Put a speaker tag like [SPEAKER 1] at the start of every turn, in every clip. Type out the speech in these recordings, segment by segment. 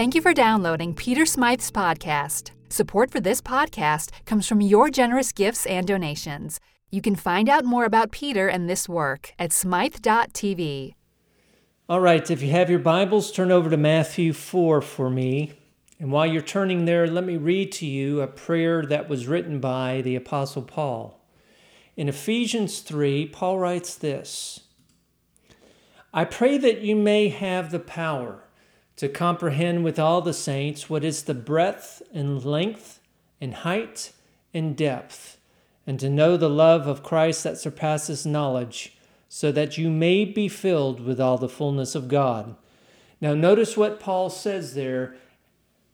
[SPEAKER 1] Thank you for downloading Peter Smythe's podcast. Support for this podcast comes from your generous gifts and donations. You can find out more about Peter and this work at smythe.tv.
[SPEAKER 2] All right, if you have your Bibles, turn over to Matthew 4 for me. And while you're turning there, let me read to you a prayer that was written by the Apostle Paul. In Ephesians 3, Paul writes this I pray that you may have the power to comprehend with all the saints what is the breadth and length and height and depth, and to know the love of Christ that surpasses knowledge, so that you may be filled with all the fullness of God. Now, notice what Paul says there.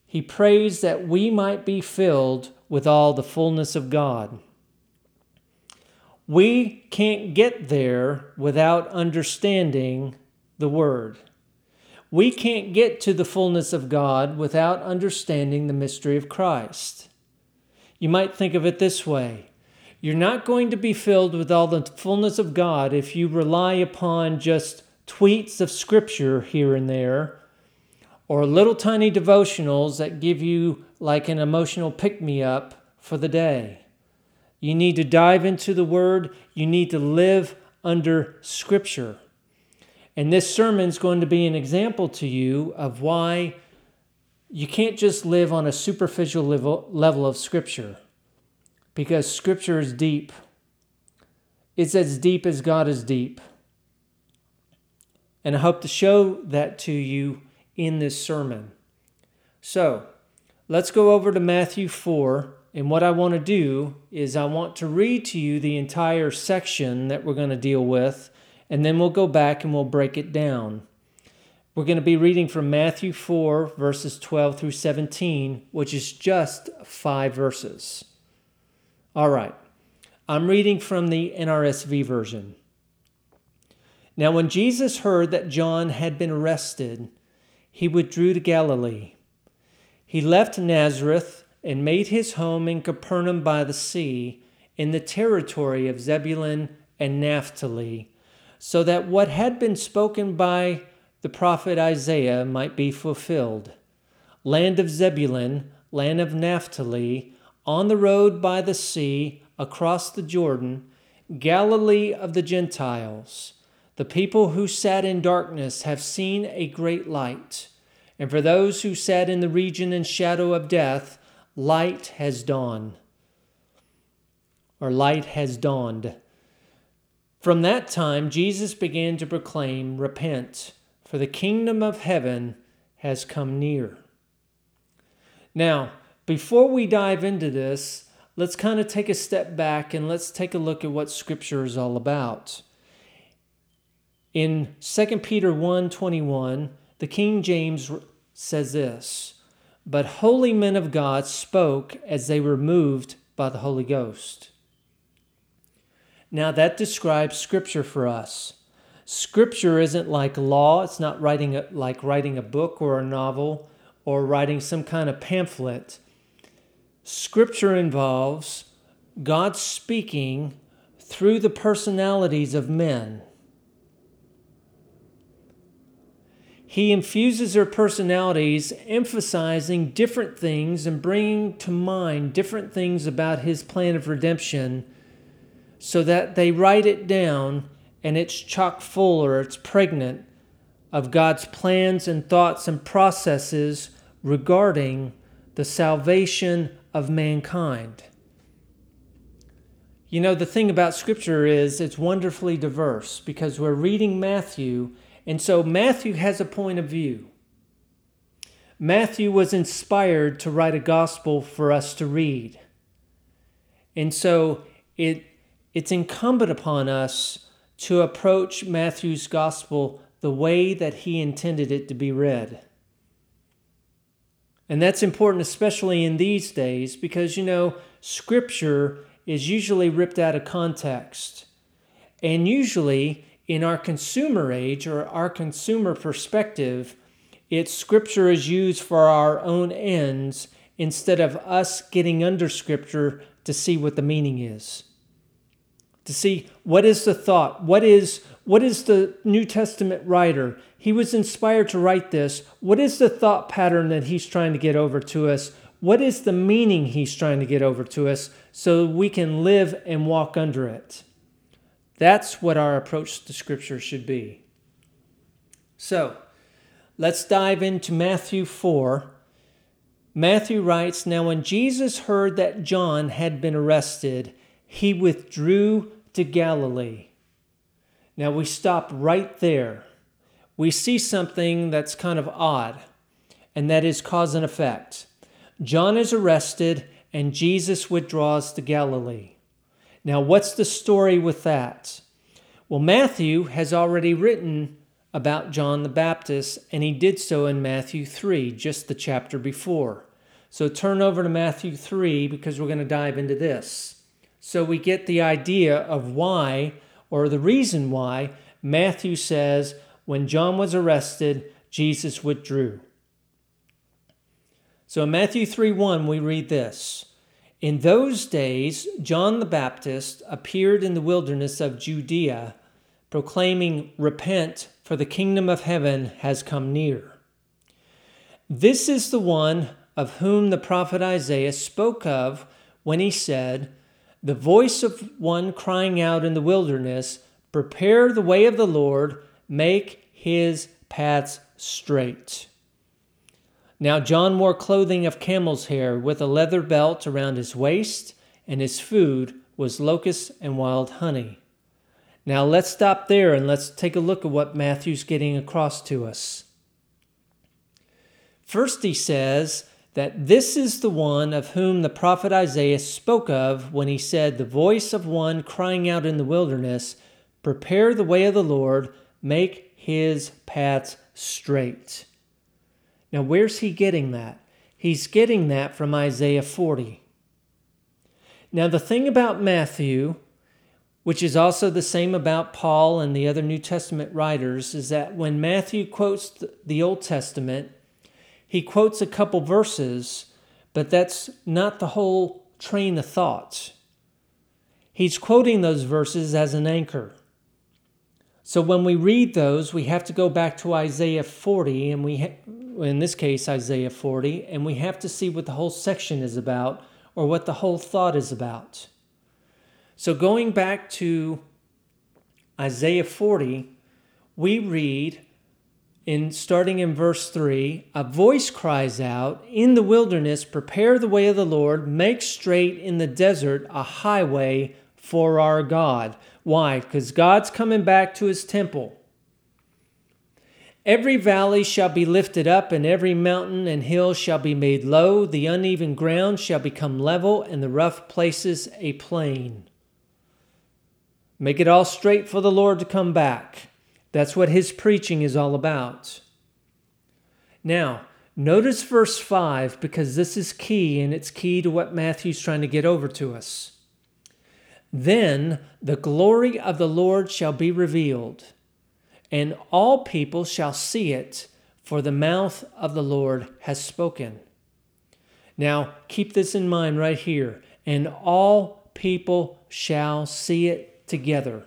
[SPEAKER 2] He prays that we might be filled with all the fullness of God. We can't get there without understanding the Word. We can't get to the fullness of God without understanding the mystery of Christ. You might think of it this way You're not going to be filled with all the fullness of God if you rely upon just tweets of Scripture here and there, or little tiny devotionals that give you like an emotional pick me up for the day. You need to dive into the Word. You need to live under Scripture. And this sermon is going to be an example to you of why you can't just live on a superficial level, level of Scripture, because Scripture is deep. It's as deep as God is deep. And I hope to show that to you in this sermon. So, let's go over to Matthew 4 and what I want to do is I want to read to you the entire section that we're going to deal with, and then we'll go back and we'll break it down. We're going to be reading from Matthew 4, verses 12 through 17, which is just five verses. All right, I'm reading from the NRSV version. Now, when Jesus heard that John had been arrested, he withdrew to Galilee. He left Nazareth and made his home in Capernaum by the sea, in the territory of Zebulun and Naphtali, so that what had been spoken by the prophet Isaiah might be fulfilled. Land of Zebulun, land of Naphtali, on the road by the sea, across the Jordan, Galilee of the Gentiles. The people who sat in darkness have seen a great light. And for those who sat in the region and shadow of death, light has dawned, or light has dawned. From that time, Jesus began to proclaim, Repent, for the kingdom of heaven has come near. Now, before we dive into this, let's kind of take a step back and let's take a look at what Scripture is all about. In 2 Peter 1 21, the King James says this but holy men of God spoke as they were moved by the Holy Ghost. Now, that describes Scripture for us. Scripture isn't like law, it's not writing a, like writing a book or a novel or writing some kind of pamphlet. Scripture involves God speaking through the personalities of men. He infuses their personalities, emphasizing different things and bringing to mind different things about his plan of redemption so that they write it down and it's chock full or it's pregnant of God's plans and thoughts and processes regarding the salvation of mankind. You know, the thing about Scripture is it's wonderfully diverse because we're reading Matthew and so Matthew has a point of view. Matthew was inspired to write a gospel for us to read. And so it, it's incumbent upon us to approach Matthew's gospel the way that he intended it to be read. And that's important, especially in these days, because, you know, scripture is usually ripped out of context. And usually in our consumer age or our consumer perspective, it's scripture is used for our own ends instead of us getting under scripture to see what the meaning is. To see what is the thought, what is what is the New Testament writer? he was inspired to write this. What is the thought pattern that he's trying to get over to us? What is the meaning he's trying to get over to us so we can live and walk under it? That's what our approach to Scripture should be. So, let's dive into Matthew 4. Matthew writes Now, when Jesus heard that John had been arrested, he withdrew to Galilee. Now, we stop right there. We see something that's kind of odd, and that is cause and effect. John is arrested, and Jesus withdraws to Galilee. Now, what's the story with that? Well, Matthew has already written about John the Baptist, and he did so in Matthew 3, just the chapter before. So turn over to Matthew 3 because we're going to dive into this. So we get the idea of why, or the reason why, Matthew says, when John was arrested, Jesus withdrew. So in Matthew 3 1, we read this In those days, John the Baptist appeared in the wilderness of Judea, proclaiming, Repent, for the kingdom of heaven has come near. This is the one of whom the prophet Isaiah spoke of when he said, The voice of one crying out in the wilderness, Prepare the way of the Lord, make his paths straight. Now John wore clothing of camel's hair with a leather belt around his waist, and his food was locusts and wild honey. Now let's stop there and let's take a look at what Matthew's getting across to us. First, he says that this is the one of whom the prophet Isaiah spoke of when he said, The voice of one crying out in the wilderness, Prepare the way of the Lord, make his paths straight. Now, where's he getting that? He's getting that from Isaiah 40. Now, the thing about Matthew, which is also the same about Paul and the other New Testament writers, is that when Matthew quotes the Old Testament, he quotes a couple verses, but that's not the whole train of thought. He's quoting those verses as an anchor. So when we read those, we have to go back to Isaiah 40, and we, ha- in this case, Isaiah 40, and we have to see what the whole section is about or what the whole thought is about. So going back to Isaiah 40, we read in starting in verse 3 a voice cries out in the wilderness prepare the way of the lord make straight in the desert a highway for our god why? Because God's coming back to his temple. Every valley shall be lifted up, and every mountain and hill shall be made low. The uneven ground shall become level, and the rough places a plain. Make it all straight for the Lord to come back. That's what his preaching is all about. Now, notice verse 5 because this is key, and it's key to what Matthew's trying to get over to us. Then the glory of the Lord shall be revealed, and all people shall see it, for the mouth of the Lord has spoken. Now, keep this in mind right here. And all people shall see it together.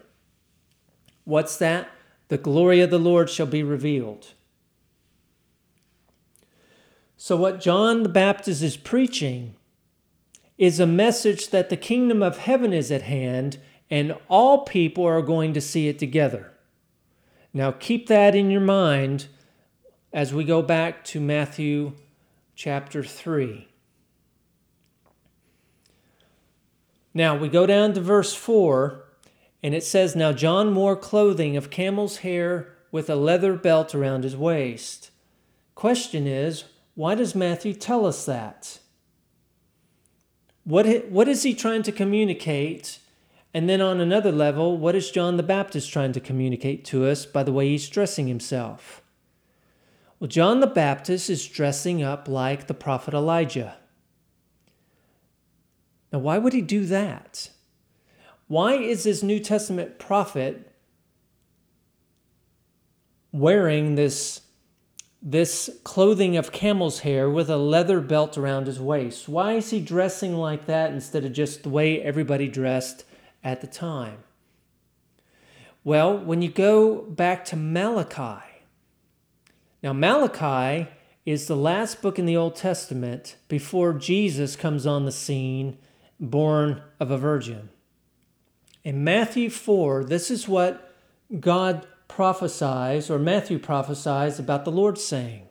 [SPEAKER 2] What's that? The glory of the Lord shall be revealed. So, what John the Baptist is preaching is a message that the kingdom of heaven is at hand and all people are going to see it together. Now, keep that in your mind as we go back to Matthew chapter 3. Now, we go down to verse 4, and it says, Now John wore clothing of camel's hair with a leather belt around his waist. Question is, why does Matthew tell us that? What, what is he trying to communicate? And then on another level, what is John the Baptist trying to communicate to us by the way he's dressing himself? Well, John the Baptist is dressing up like the prophet Elijah. Now, why would he do that? Why is this New Testament prophet wearing this this clothing of camel's hair with a leather belt around his waist. Why is he dressing like that instead of just the way everybody dressed at the time? Well, when you go back to Malachi, Now, Malachi is the last book in the Old Testament before Jesus comes on the scene, born of a virgin. In Matthew 4, this is what God prophesies, or Matthew prophesies about the Lord saying.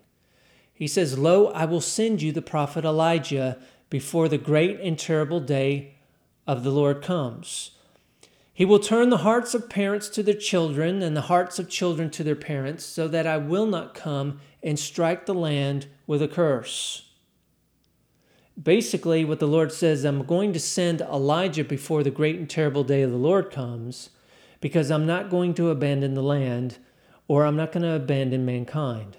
[SPEAKER 2] He says, Lo, I will send you the prophet Elijah before the great and terrible day of the Lord comes. He will turn the hearts of parents to their children and the hearts of children to their parents, so that I will not come and strike the land with a curse. Basically, what the Lord says, I'm going to send Elijah before the great and terrible day of the Lord comes, because I'm not going to abandon the land or I'm not going to abandon mankind.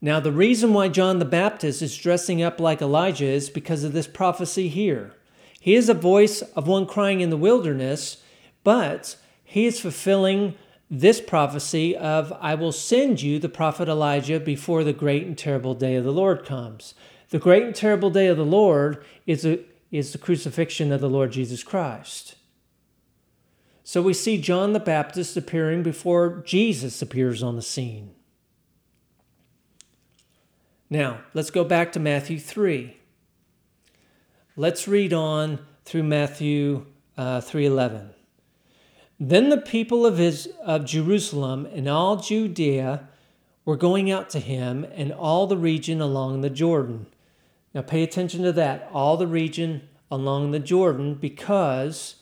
[SPEAKER 2] Now, the reason why John the Baptist is dressing up like Elijah is because of this prophecy here. He is a voice of one crying in the wilderness, but he is fulfilling this prophecy of, I will send you the prophet Elijah before the great and terrible day of the Lord comes. The great and terrible day of the Lord is, a, is the crucifixion of the Lord Jesus Christ. So we see John the Baptist appearing before Jesus appears on the scene. Now, let's go back to Matthew 3. Let's read on through Matthew uh, 3:11. Then the people of, his, of Jerusalem and all Judea were going out to him and all the region along the Jordan. Now pay attention to that, all the region along the Jordan, because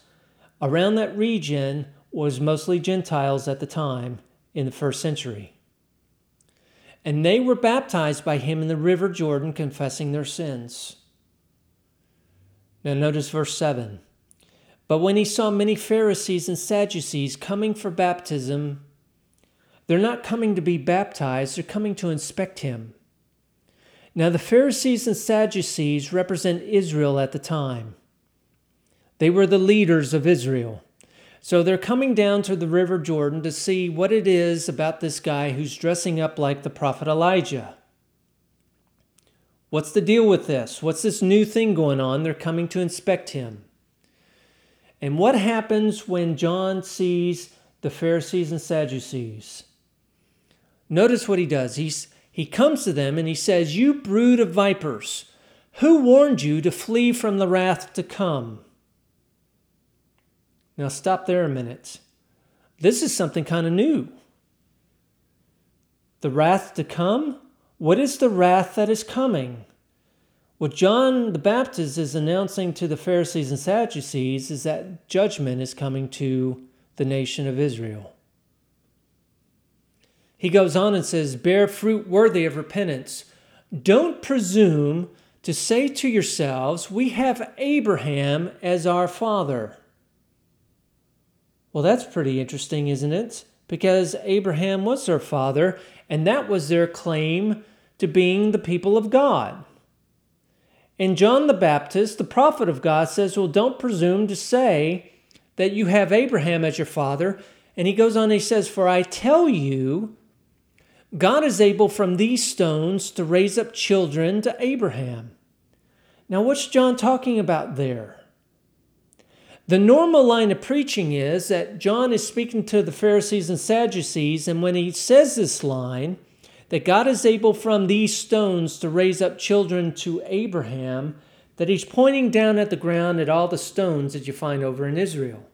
[SPEAKER 2] around that region was mostly Gentiles at the time in the first century. And they were baptized by him in the river Jordan, confessing their sins. Now notice verse 7. But when he saw many Pharisees and Sadducees coming for baptism, they're not coming to be baptized, they're coming to inspect him. Now, the Pharisees and Sadducees represent Israel at the time. They were the leaders of Israel. So they're coming down to the River Jordan to see what it is about this guy who's dressing up like the prophet Elijah. What's the deal with this? What's this new thing going on? They're coming to inspect him. And what happens when John sees the Pharisees and Sadducees? Notice what he does. He's, he comes to them and he says, You brood of vipers, who warned you to flee from the wrath to come? Now, stop there a minute. This is something kind of new. The wrath to come? What is the wrath that is coming? What John the Baptist is announcing to the Pharisees and Sadducees is that judgment is coming to the nation of Israel. He goes on and says, Bear fruit worthy of repentance. Don't presume to say to yourselves, We have Abraham as our father. Well, that's pretty interesting, isn't it? Because Abraham was their father, and that was their claim to being the people of God. And John the Baptist, the prophet of God, says, Well, don't presume to say that you have Abraham as your father. And he goes on, he says, For I tell you, God is able from these stones to raise up children to Abraham. Now, what's John talking about there? The normal line of preaching is that John is speaking to the Pharisees and Sadducees, and when he says this line, that God is able from these stones to raise up children to Abraham, that he's pointing down at the ground at all the stones that you find over in Israel.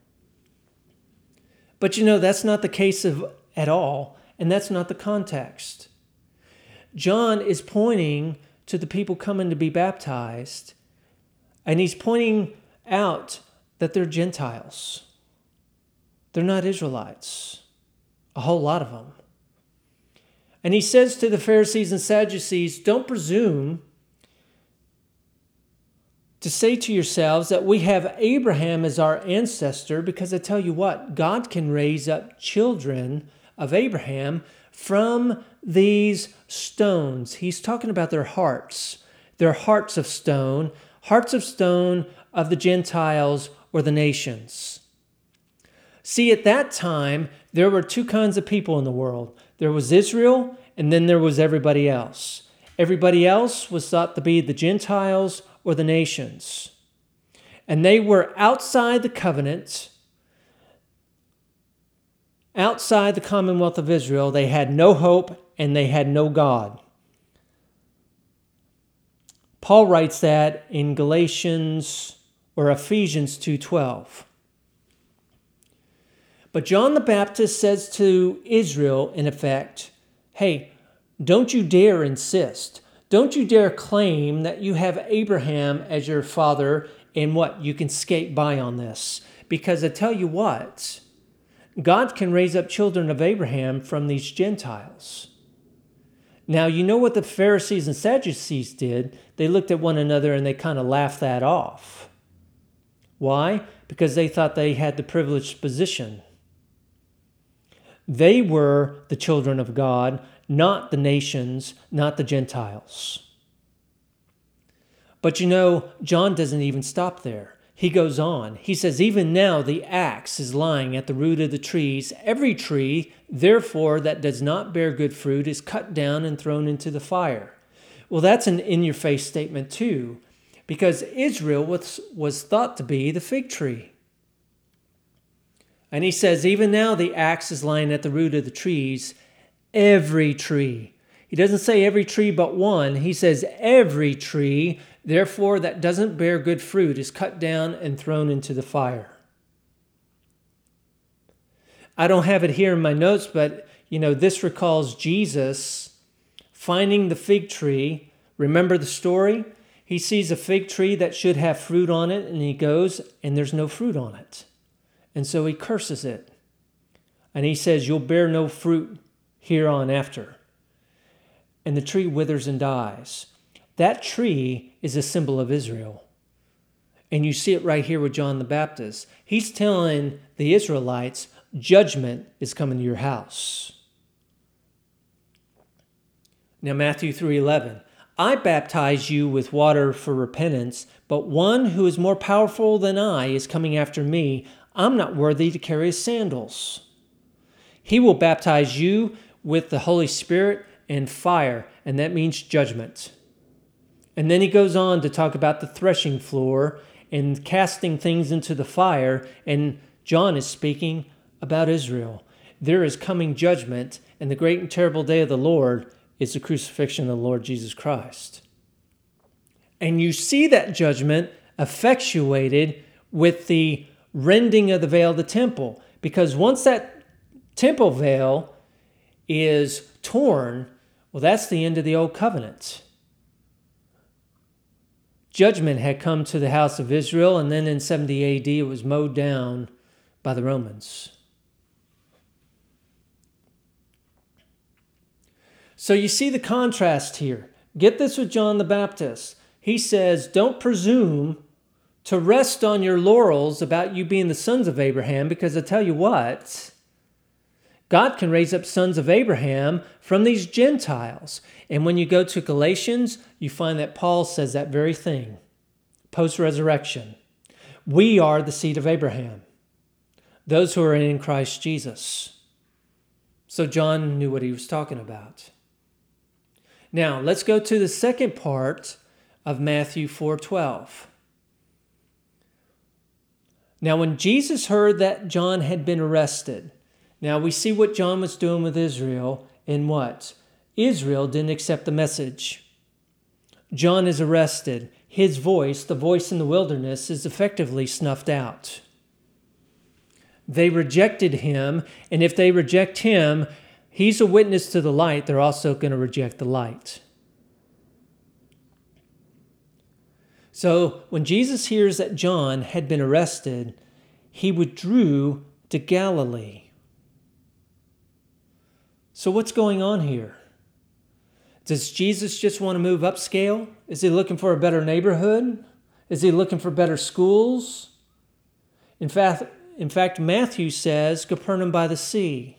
[SPEAKER 2] But you know, that's not the case of, at all, and that's not the context. John is pointing to the people coming to be baptized, and he's pointing out that they're Gentiles. They're not Israelites, a whole lot of them. And he says to the Pharisees and Sadducees, Don't presume to say to yourselves that we have Abraham as our ancestor, because I tell you what, God can raise up children of Abraham from these stones. He's talking about their hearts, their hearts of stone, hearts of stone of the Gentiles or the nations. See, at that time, there were two kinds of people in the world there was Israel, and then there was everybody else. Everybody else was thought to be the Gentiles or the nations. And they were outside the covenant. outside the commonwealth of Israel, they had no hope and they had no God. Paul writes that in Galatians or Ephesians 2:12. But John the Baptist says to Israel in effect, "Hey, don't you dare insist. Don't you dare claim that you have Abraham as your father and what you can skate by on this. Because I tell you what, God can raise up children of Abraham from these Gentiles. Now, you know what the Pharisees and Sadducees did? They looked at one another and they kind of laughed that off. Why? Because they thought they had the privileged position. They were the children of God, not the nations, not the Gentiles. But you know, John doesn't even stop there. He goes on. He says, Even now the axe is lying at the root of the trees. Every tree, therefore, that does not bear good fruit is cut down and thrown into the fire. Well, that's an in your face statement, too, because Israel was, was thought to be the fig tree. And he says, Even now the axe is lying at the root of the trees, every tree. He doesn't say every tree but one. He says every tree, therefore, that doesn't bear good fruit is cut down and thrown into the fire. I don't have it here in my notes, but you know, this recalls Jesus finding the fig tree. Remember the story? He sees a fig tree that should have fruit on it, and he goes, and there's no fruit on it. And so he curses it. And he says, You'll bear no fruit here on after. And the tree withers and dies. That tree is a symbol of Israel. And you see it right here with John the Baptist. He's telling the Israelites, judgment is coming to your house. Now Matthew 3:11 I baptize you with water for repentance, but one who is more powerful than I is coming after me. I'm not worthy to carry his sandals. He will baptize you with the Holy Spirit and fire, and that means judgment. And then he goes on to talk about the threshing floor and casting things into the fire, and John is speaking about Israel. There is coming judgment, and the great and terrible day of the Lord is the crucifixion of the Lord Jesus Christ. And you see that judgment effectuated with the rending of the veil of the temple, because once that temple veil is torn, well, that's the end of the old covenant. Judgment had come to the house of Israel, and then in 70 AD it was mowed down by the Romans. So you see the contrast here. Get this with John the Baptist. He says, Don't presume to rest on your laurels about you being the sons of Abraham, because I tell you what, God can raise up sons of Abraham from these Gentiles. And when you go to Galatians, you find that Paul says that very thing post resurrection. We are the seed of Abraham, those who are in Christ Jesus. So John knew what he was talking about. Now, let's go to the second part of Matthew 4:12. Now, when Jesus heard that John had been arrested, now we see what John was doing with Israel and what? Israel didn't accept the message. John is arrested. His voice, the voice in the wilderness, is effectively snuffed out. They rejected him, and if they reject him, he's a witness to the light, they're also going to reject the light. So when Jesus hears that John had been arrested, he withdrew to Galilee. So, what's going on here? Does Jesus just want to move upscale? Is he looking for a better neighborhood? Is he looking for better schools? In fact, in fact, Matthew says Capernaum by the sea.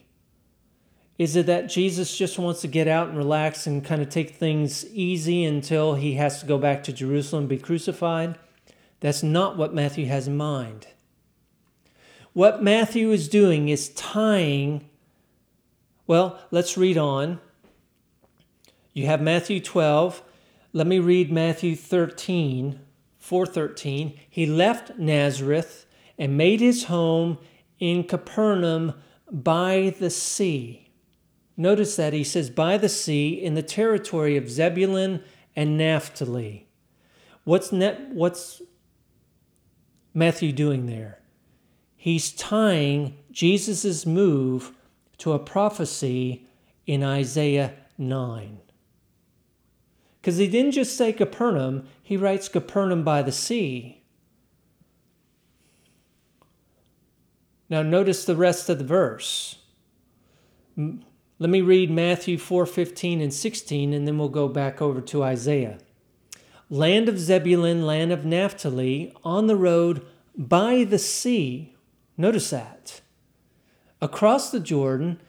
[SPEAKER 2] Is it that Jesus just wants to get out and relax and kind of take things easy until he has to go back to Jerusalem and be crucified? That's not what Matthew has in mind. What Matthew is doing is tying well, let's read on. You have Matthew 12. Let me read Matthew 13, 413. He left Nazareth and made his home in Capernaum by the sea. Notice that he says by the sea in the territory of Zebulun and Naphtali. What's what's Matthew doing there? He's tying Jesus' move to a prophecy in Isaiah 9. Because he didn't just say Capernaum, he writes Capernaum by the sea. Now, notice the rest of the verse. Let me read Matthew 4 15 and 16, and then we'll go back over to Isaiah. Land of Zebulun, land of Naphtali, on the road by the sea. Notice that. Across the Jordan,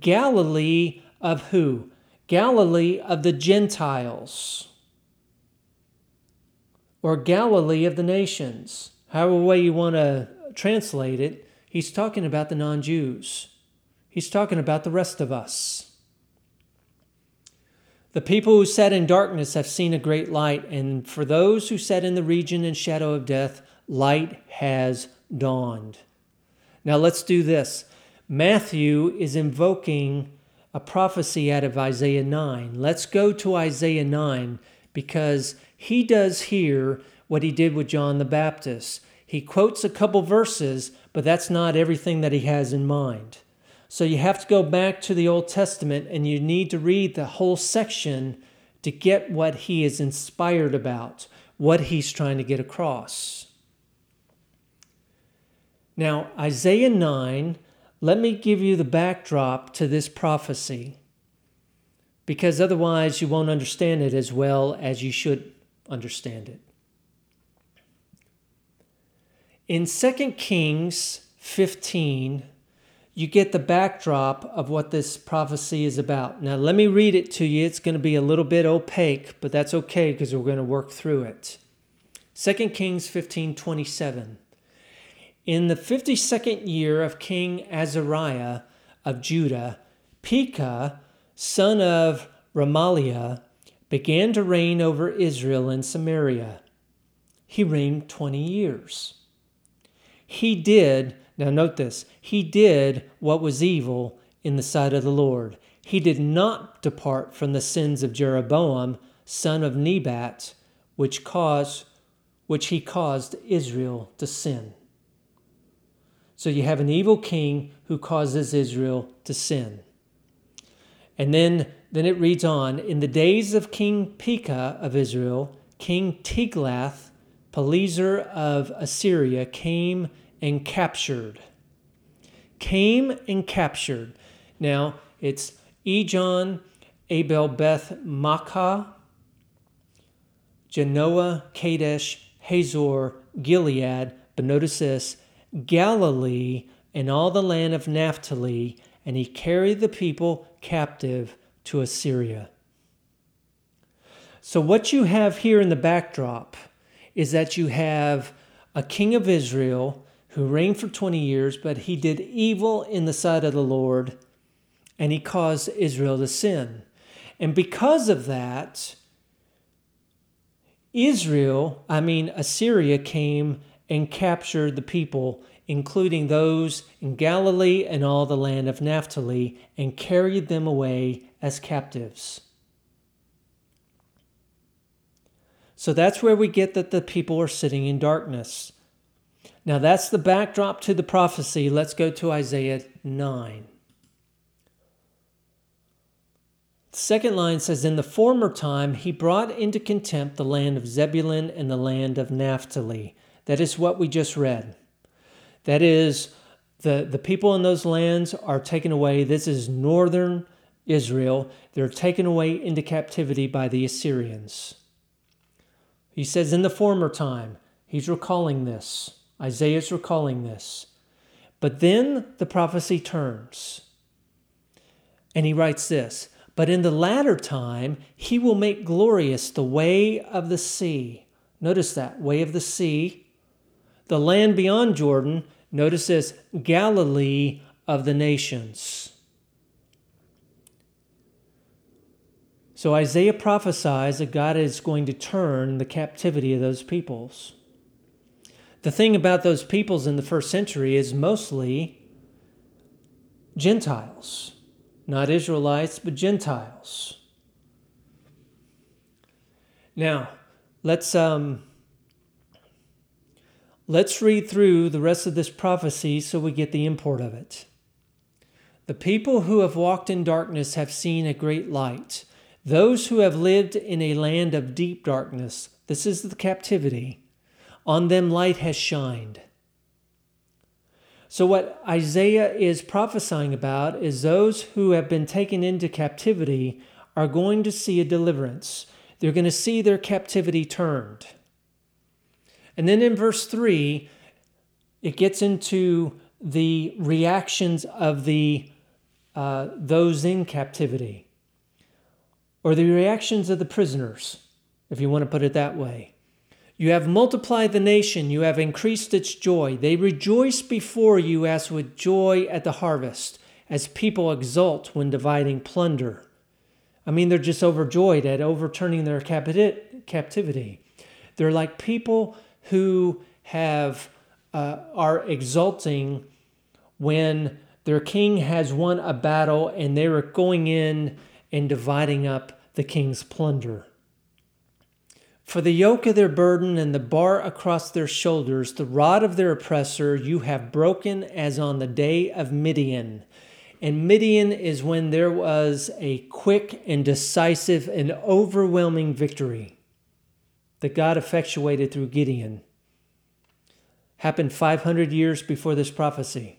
[SPEAKER 2] Galilee of who? Galilee of the Gentiles. Or Galilee of the nations. However way you want to translate it, he's talking about the non Jews. He's talking about the rest of us. The people who sat in darkness have seen a great light, and for those who sat in the region and shadow of death, light has dawned. Now let's do this. Matthew is invoking a prophecy out of Isaiah 9. Let's go to Isaiah 9 because he does here what he did with John the Baptist. He quotes a couple verses, but that's not everything that he has in mind. So you have to go back to the Old Testament and you need to read the whole section to get what he is inspired about, what he's trying to get across. Now, Isaiah 9, let me give you the backdrop to this prophecy because otherwise you won't understand it as well as you should understand it. In 2 Kings 15, you get the backdrop of what this prophecy is about. Now, let me read it to you. It's going to be a little bit opaque, but that's okay because we're going to work through it. 2 Kings 15 27. In the 52nd year of King Azariah of Judah, Pekah, son of Ramaliah, began to reign over Israel and Samaria. He reigned 20 years. He did now, note this he did what was evil in the sight of the Lord. He did not depart from the sins of Jeroboam, son of Nebat, which caused which he caused Israel to sin. So you have an evil king who causes Israel to sin. And then, then it reads on In the days of King Pekah of Israel, King Tiglath Pileser of Assyria came and captured. Came and captured. Now, it's Ijon, Abel Beth Maachah, Janoah, Kadesh, Hazor, Gilead, but notice this Galilee and all the land of Naphtali, and he carried the people captive to Assyria. So, what you have here in the backdrop is that you have a king of Israel who reigned for 20 years, but he did evil in the sight of the Lord, and he caused Israel to sin. And because of that, Israel, I mean, Assyria came and captured the people, including those in Galilee and all the land of Naphtali, and carried them away as captives. So that's where we get that the people are sitting in darkness. Now that's the backdrop to the prophecy. Let's go to Isaiah 9. The second line says, In the former time he brought into contempt the land of Zebulun and the land of Naphtali. That is what we just read. That is, the, the people in those lands are taken away. This is northern Israel. They're taken away into captivity by the Assyrians. He says, In the former time, he's recalling this. Isaiah is recalling this. But then the prophecy turns. And he writes this But in the latter time, he will make glorious the way of the sea. Notice that, way of the sea. The land beyond Jordan, notice this, Galilee of the nations. So Isaiah prophesies that God is going to turn the captivity of those peoples. The thing about those peoples in the first century is mostly Gentiles, not Israelites, but Gentiles. Now, let's um, let's read through the rest of this prophecy so we get the import of it. The people who have walked in darkness have seen a great light. Those who have lived in a land of deep darkness, this is the captivity, on them light has shined. So, what Isaiah is prophesying about is those who have been taken into captivity are going to see a deliverance. They're going to see their captivity turned. And then in verse 3, it gets into the reactions of the uh, those in captivity or the reactions of the prisoners, if you want to put it that way. You have multiplied the nation, you have increased its joy. They rejoice before you as with joy at the harvest, as people exult when dividing plunder. I mean, they're just overjoyed at overturning their captivity. They're like people who have uh, are exulting when their king has won a battle and they are going in and dividing up the king's plunder. For the yoke of their burden and the bar across their shoulders, the rod of their oppressor, you have broken as on the day of Midian. And Midian is when there was a quick and decisive and overwhelming victory that God effectuated through Gideon. Happened 500 years before this prophecy.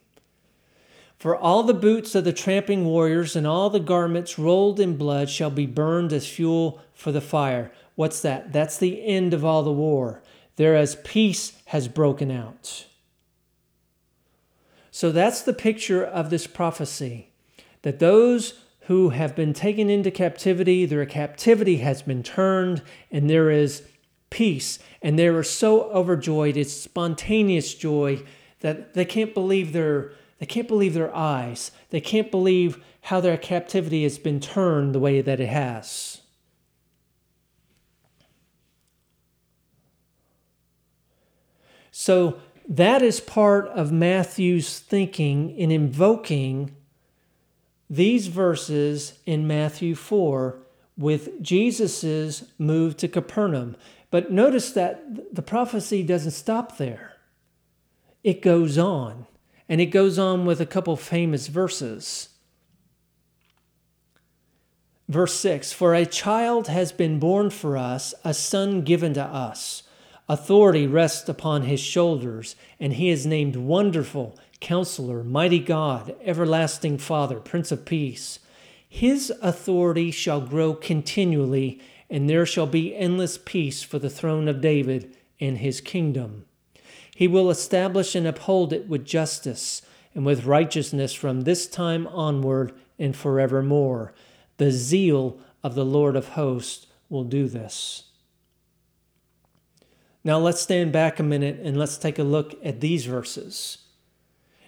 [SPEAKER 2] For all the boots of the tramping warriors and all the garments rolled in blood shall be burned as fuel for the fire. What's that? That's the end of all the war. There as peace has broken out. So that's the picture of this prophecy that those who have been taken into captivity, their captivity has been turned, and there is peace. And they are so overjoyed, it's spontaneous joy that they can't believe their they can't believe their eyes. They can't believe how their captivity has been turned the way that it has. So that is part of Matthew's thinking in invoking these verses in Matthew 4 with Jesus's move to Capernaum. But notice that the prophecy doesn't stop there. It goes on. And it goes on with a couple famous verses. Verse 6 For a child has been born for us, a son given to us. Authority rests upon his shoulders, and he is named Wonderful, Counselor, Mighty God, Everlasting Father, Prince of Peace. His authority shall grow continually, and there shall be endless peace for the throne of David and his kingdom. He will establish and uphold it with justice and with righteousness from this time onward and forevermore. The zeal of the Lord of hosts will do this. Now let's stand back a minute and let's take a look at these verses.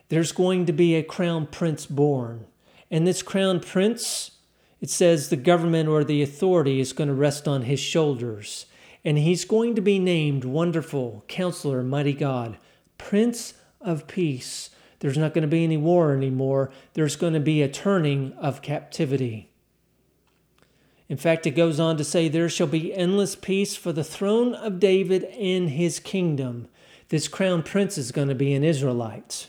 [SPEAKER 2] There's going to be a crown prince born. And this crown prince, it says the government or the authority is going to rest on his shoulders and he's going to be named Wonderful, Counselor, Mighty God, Prince of Peace. There's not going to be any war anymore. There's going to be a turning of captivity. In fact, it goes on to say, There shall be endless peace for the throne of David and his kingdom. This crown prince is going to be an Israelite.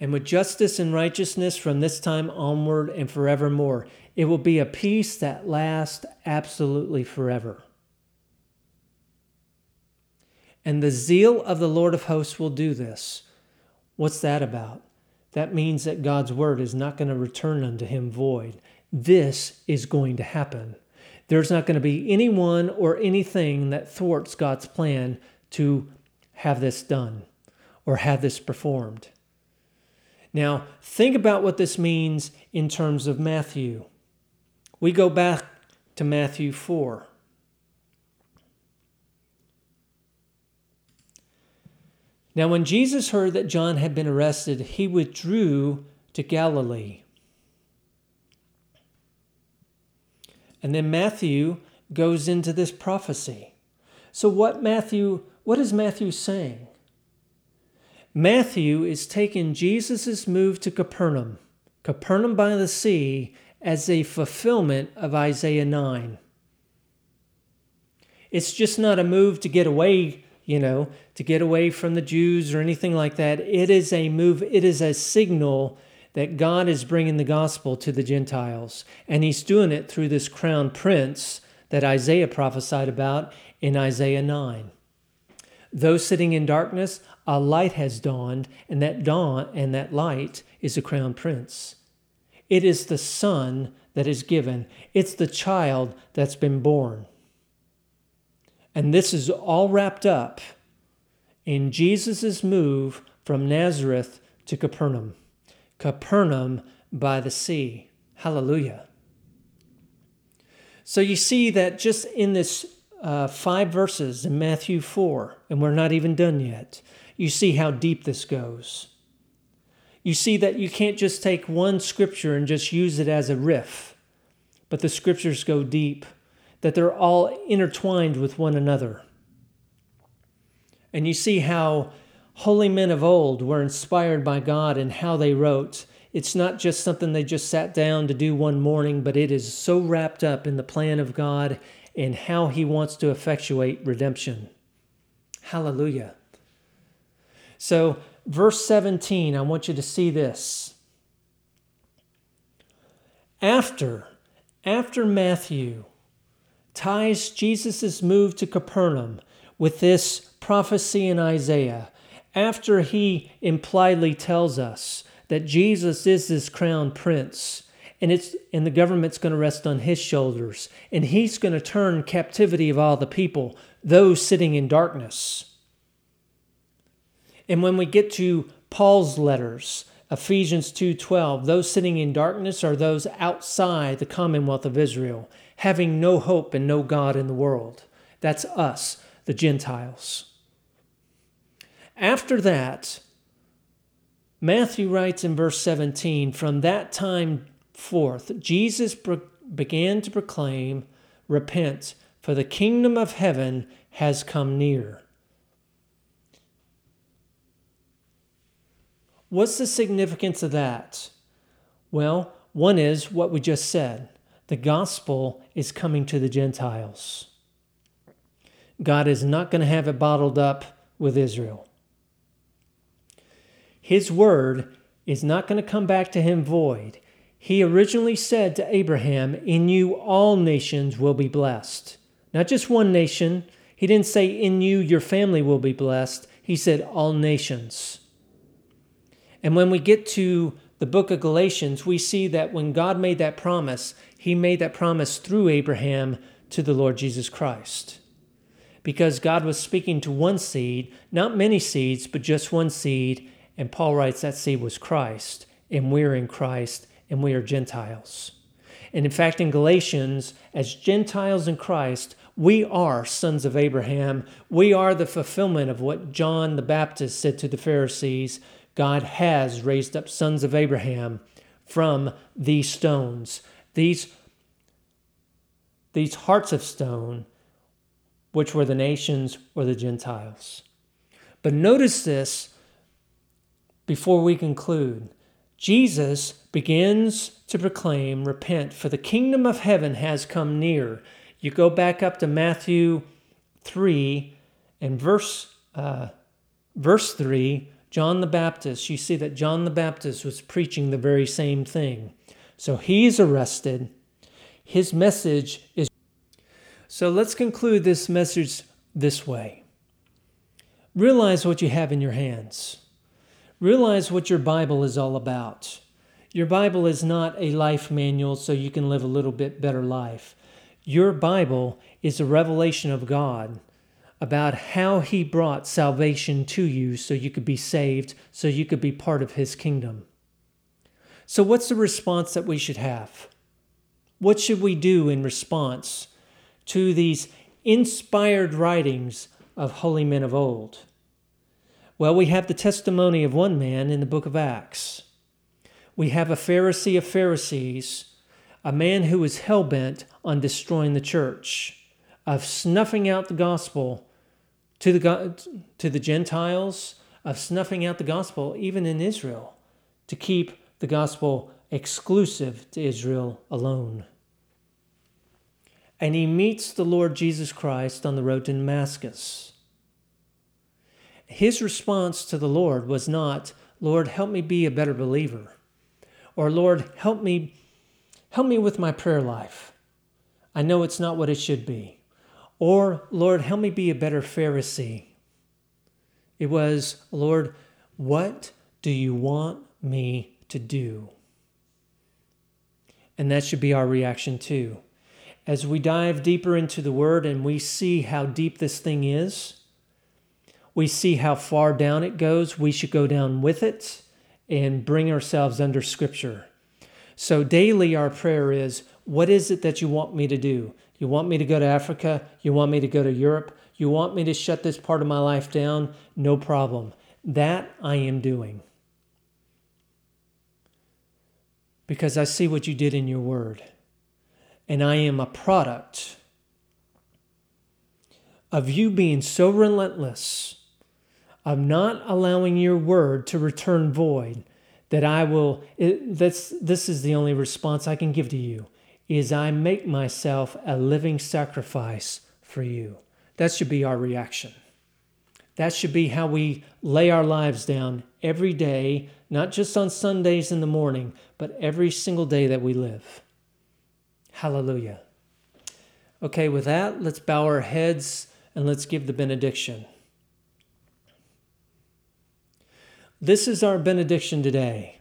[SPEAKER 2] And with justice and righteousness from this time onward and forevermore. It will be a peace that lasts absolutely forever. And the zeal of the Lord of hosts will do this. What's that about? That means that God's word is not going to return unto him void. This is going to happen. There's not going to be anyone or anything that thwarts God's plan to have this done or have this performed. Now, think about what this means in terms of Matthew. We go back to Matthew 4. Now, when Jesus heard that John had been arrested, he withdrew to Galilee. And then Matthew goes into this prophecy. So what Matthew what is Matthew saying? Matthew is taking Jesus' move to Capernaum, Capernaum by the sea, as a fulfillment of Isaiah 9. It's just not a move to get away, you know, to get away from the Jews or anything like that. It is a move, it is a signal that God is bringing the gospel to the Gentiles. And he's doing it through this crown prince that Isaiah prophesied about in Isaiah 9. Those sitting in darkness, a light has dawned, and that dawn and that light is the crown prince. It is the son that is given. It's the child that's been born. And this is all wrapped up in Jesus' move from Nazareth to Capernaum. Capernaum by the sea. Hallelujah. So you see that just in this uh, five verses in Matthew 4, and we're not even done yet, you see how deep this goes. You see that you can't just take one scripture and just use it as a riff, but the scriptures go deep that they're all intertwined with one another. And you see how holy men of old were inspired by God and how they wrote. It's not just something they just sat down to do one morning, but it is so wrapped up in the plan of God and how He wants to effectuate redemption. Hallelujah. So, verse 17, I want you to see this. After, after Matthew ties Jesus' move to Capernaum with this prophecy in Isaiah after he impliedly tells us that Jesus is this crown prince and it's and the government's going to rest on his shoulders and he's going to turn captivity of all the people those sitting in darkness. And when we get to Paul's letters Ephesians 2:12 those sitting in darkness are those outside the commonwealth of Israel having no hope and no God in the world. That's us, the Gentiles. After that, Matthew writes in verse 17 From that time forth, Jesus began to proclaim, Repent, for the kingdom of heaven has come near. What's the significance of that? Well, one is what we just said the gospel is coming to the Gentiles. God is not going to have it bottled up with Israel. His word is not going to come back to him void. He originally said to Abraham, In you all nations will be blessed. Not just one nation. He didn't say, In you your family will be blessed. He said, All nations. And when we get to the book of Galatians, we see that when God made that promise, he made that promise through Abraham to the Lord Jesus Christ. Because God was speaking to one seed, not many seeds, but just one seed. And Paul writes that seed was Christ, and we're in Christ, and we are Gentiles. And in fact, in Galatians, as Gentiles in Christ, we are sons of Abraham. We are the fulfillment of what John the Baptist said to the Pharisees God has raised up sons of Abraham from these stones, these, these hearts of stone, which were the nations or the Gentiles. But notice this before we conclude. Jesus begins to proclaim, Repent, for the kingdom of heaven has come near. You go back up to Matthew 3 and verse, uh, verse 3 John the Baptist, you see that John the Baptist was preaching the very same thing. So he's arrested. His message is. So let's conclude this message this way Realize what you have in your hands, realize what your Bible is all about. Your Bible is not a life manual so you can live a little bit better life. Your Bible is a revelation of God about how he brought salvation to you so you could be saved, so you could be part of his kingdom. So, what's the response that we should have? What should we do in response to these inspired writings of holy men of old? Well, we have the testimony of one man in the book of Acts. We have a Pharisee of Pharisees, a man who was hell bent on destroying the church, of snuffing out the gospel to the, to the Gentiles, of snuffing out the gospel, even in Israel, to keep the gospel exclusive to Israel alone. And he meets the Lord Jesus Christ on the road to Damascus. His response to the Lord was not, Lord, help me be a better believer, or Lord, help me help me with my prayer life. I know it's not what it should be. Or, Lord, help me be a better Pharisee. It was, Lord, what do you want me to do? And that should be our reaction too. As we dive deeper into the Word and we see how deep this thing is, we see how far down it goes, we should go down with it and bring ourselves under Scripture. So daily, our prayer is what is it that you want me to do? You want me to go to Africa? You want me to go to Europe? You want me to shut this part of my life down? No problem. That I am doing. Because I see what you did in your word. And I am a product of you being so relentless, of not allowing your word to return void, that I will, it, that's, this is the only response I can give to you is I make myself a living sacrifice for you. That should be our reaction. That should be how we lay our lives down every day, not just on Sundays in the morning, but every single day that we live. Hallelujah. Okay, with that, let's bow our heads and let's give the benediction. This is our benediction today.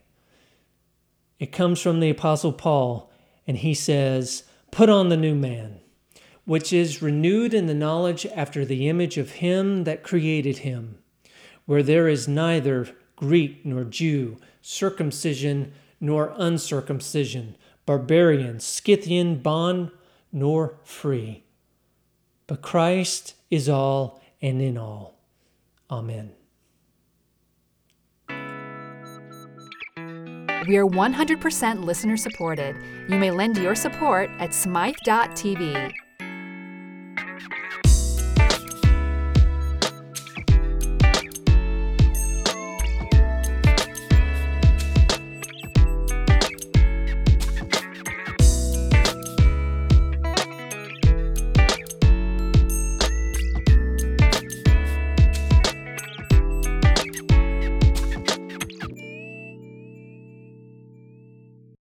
[SPEAKER 2] It comes from the Apostle Paul and he says, Put on the new man, which is renewed in the knowledge after the image of him that created him, where there is neither Greek nor Jew, circumcision nor uncircumcision, barbarian, Scythian, bond nor free. But Christ is all and in all. Amen.
[SPEAKER 1] We are 100% listener supported. You may lend your support at smythe.tv.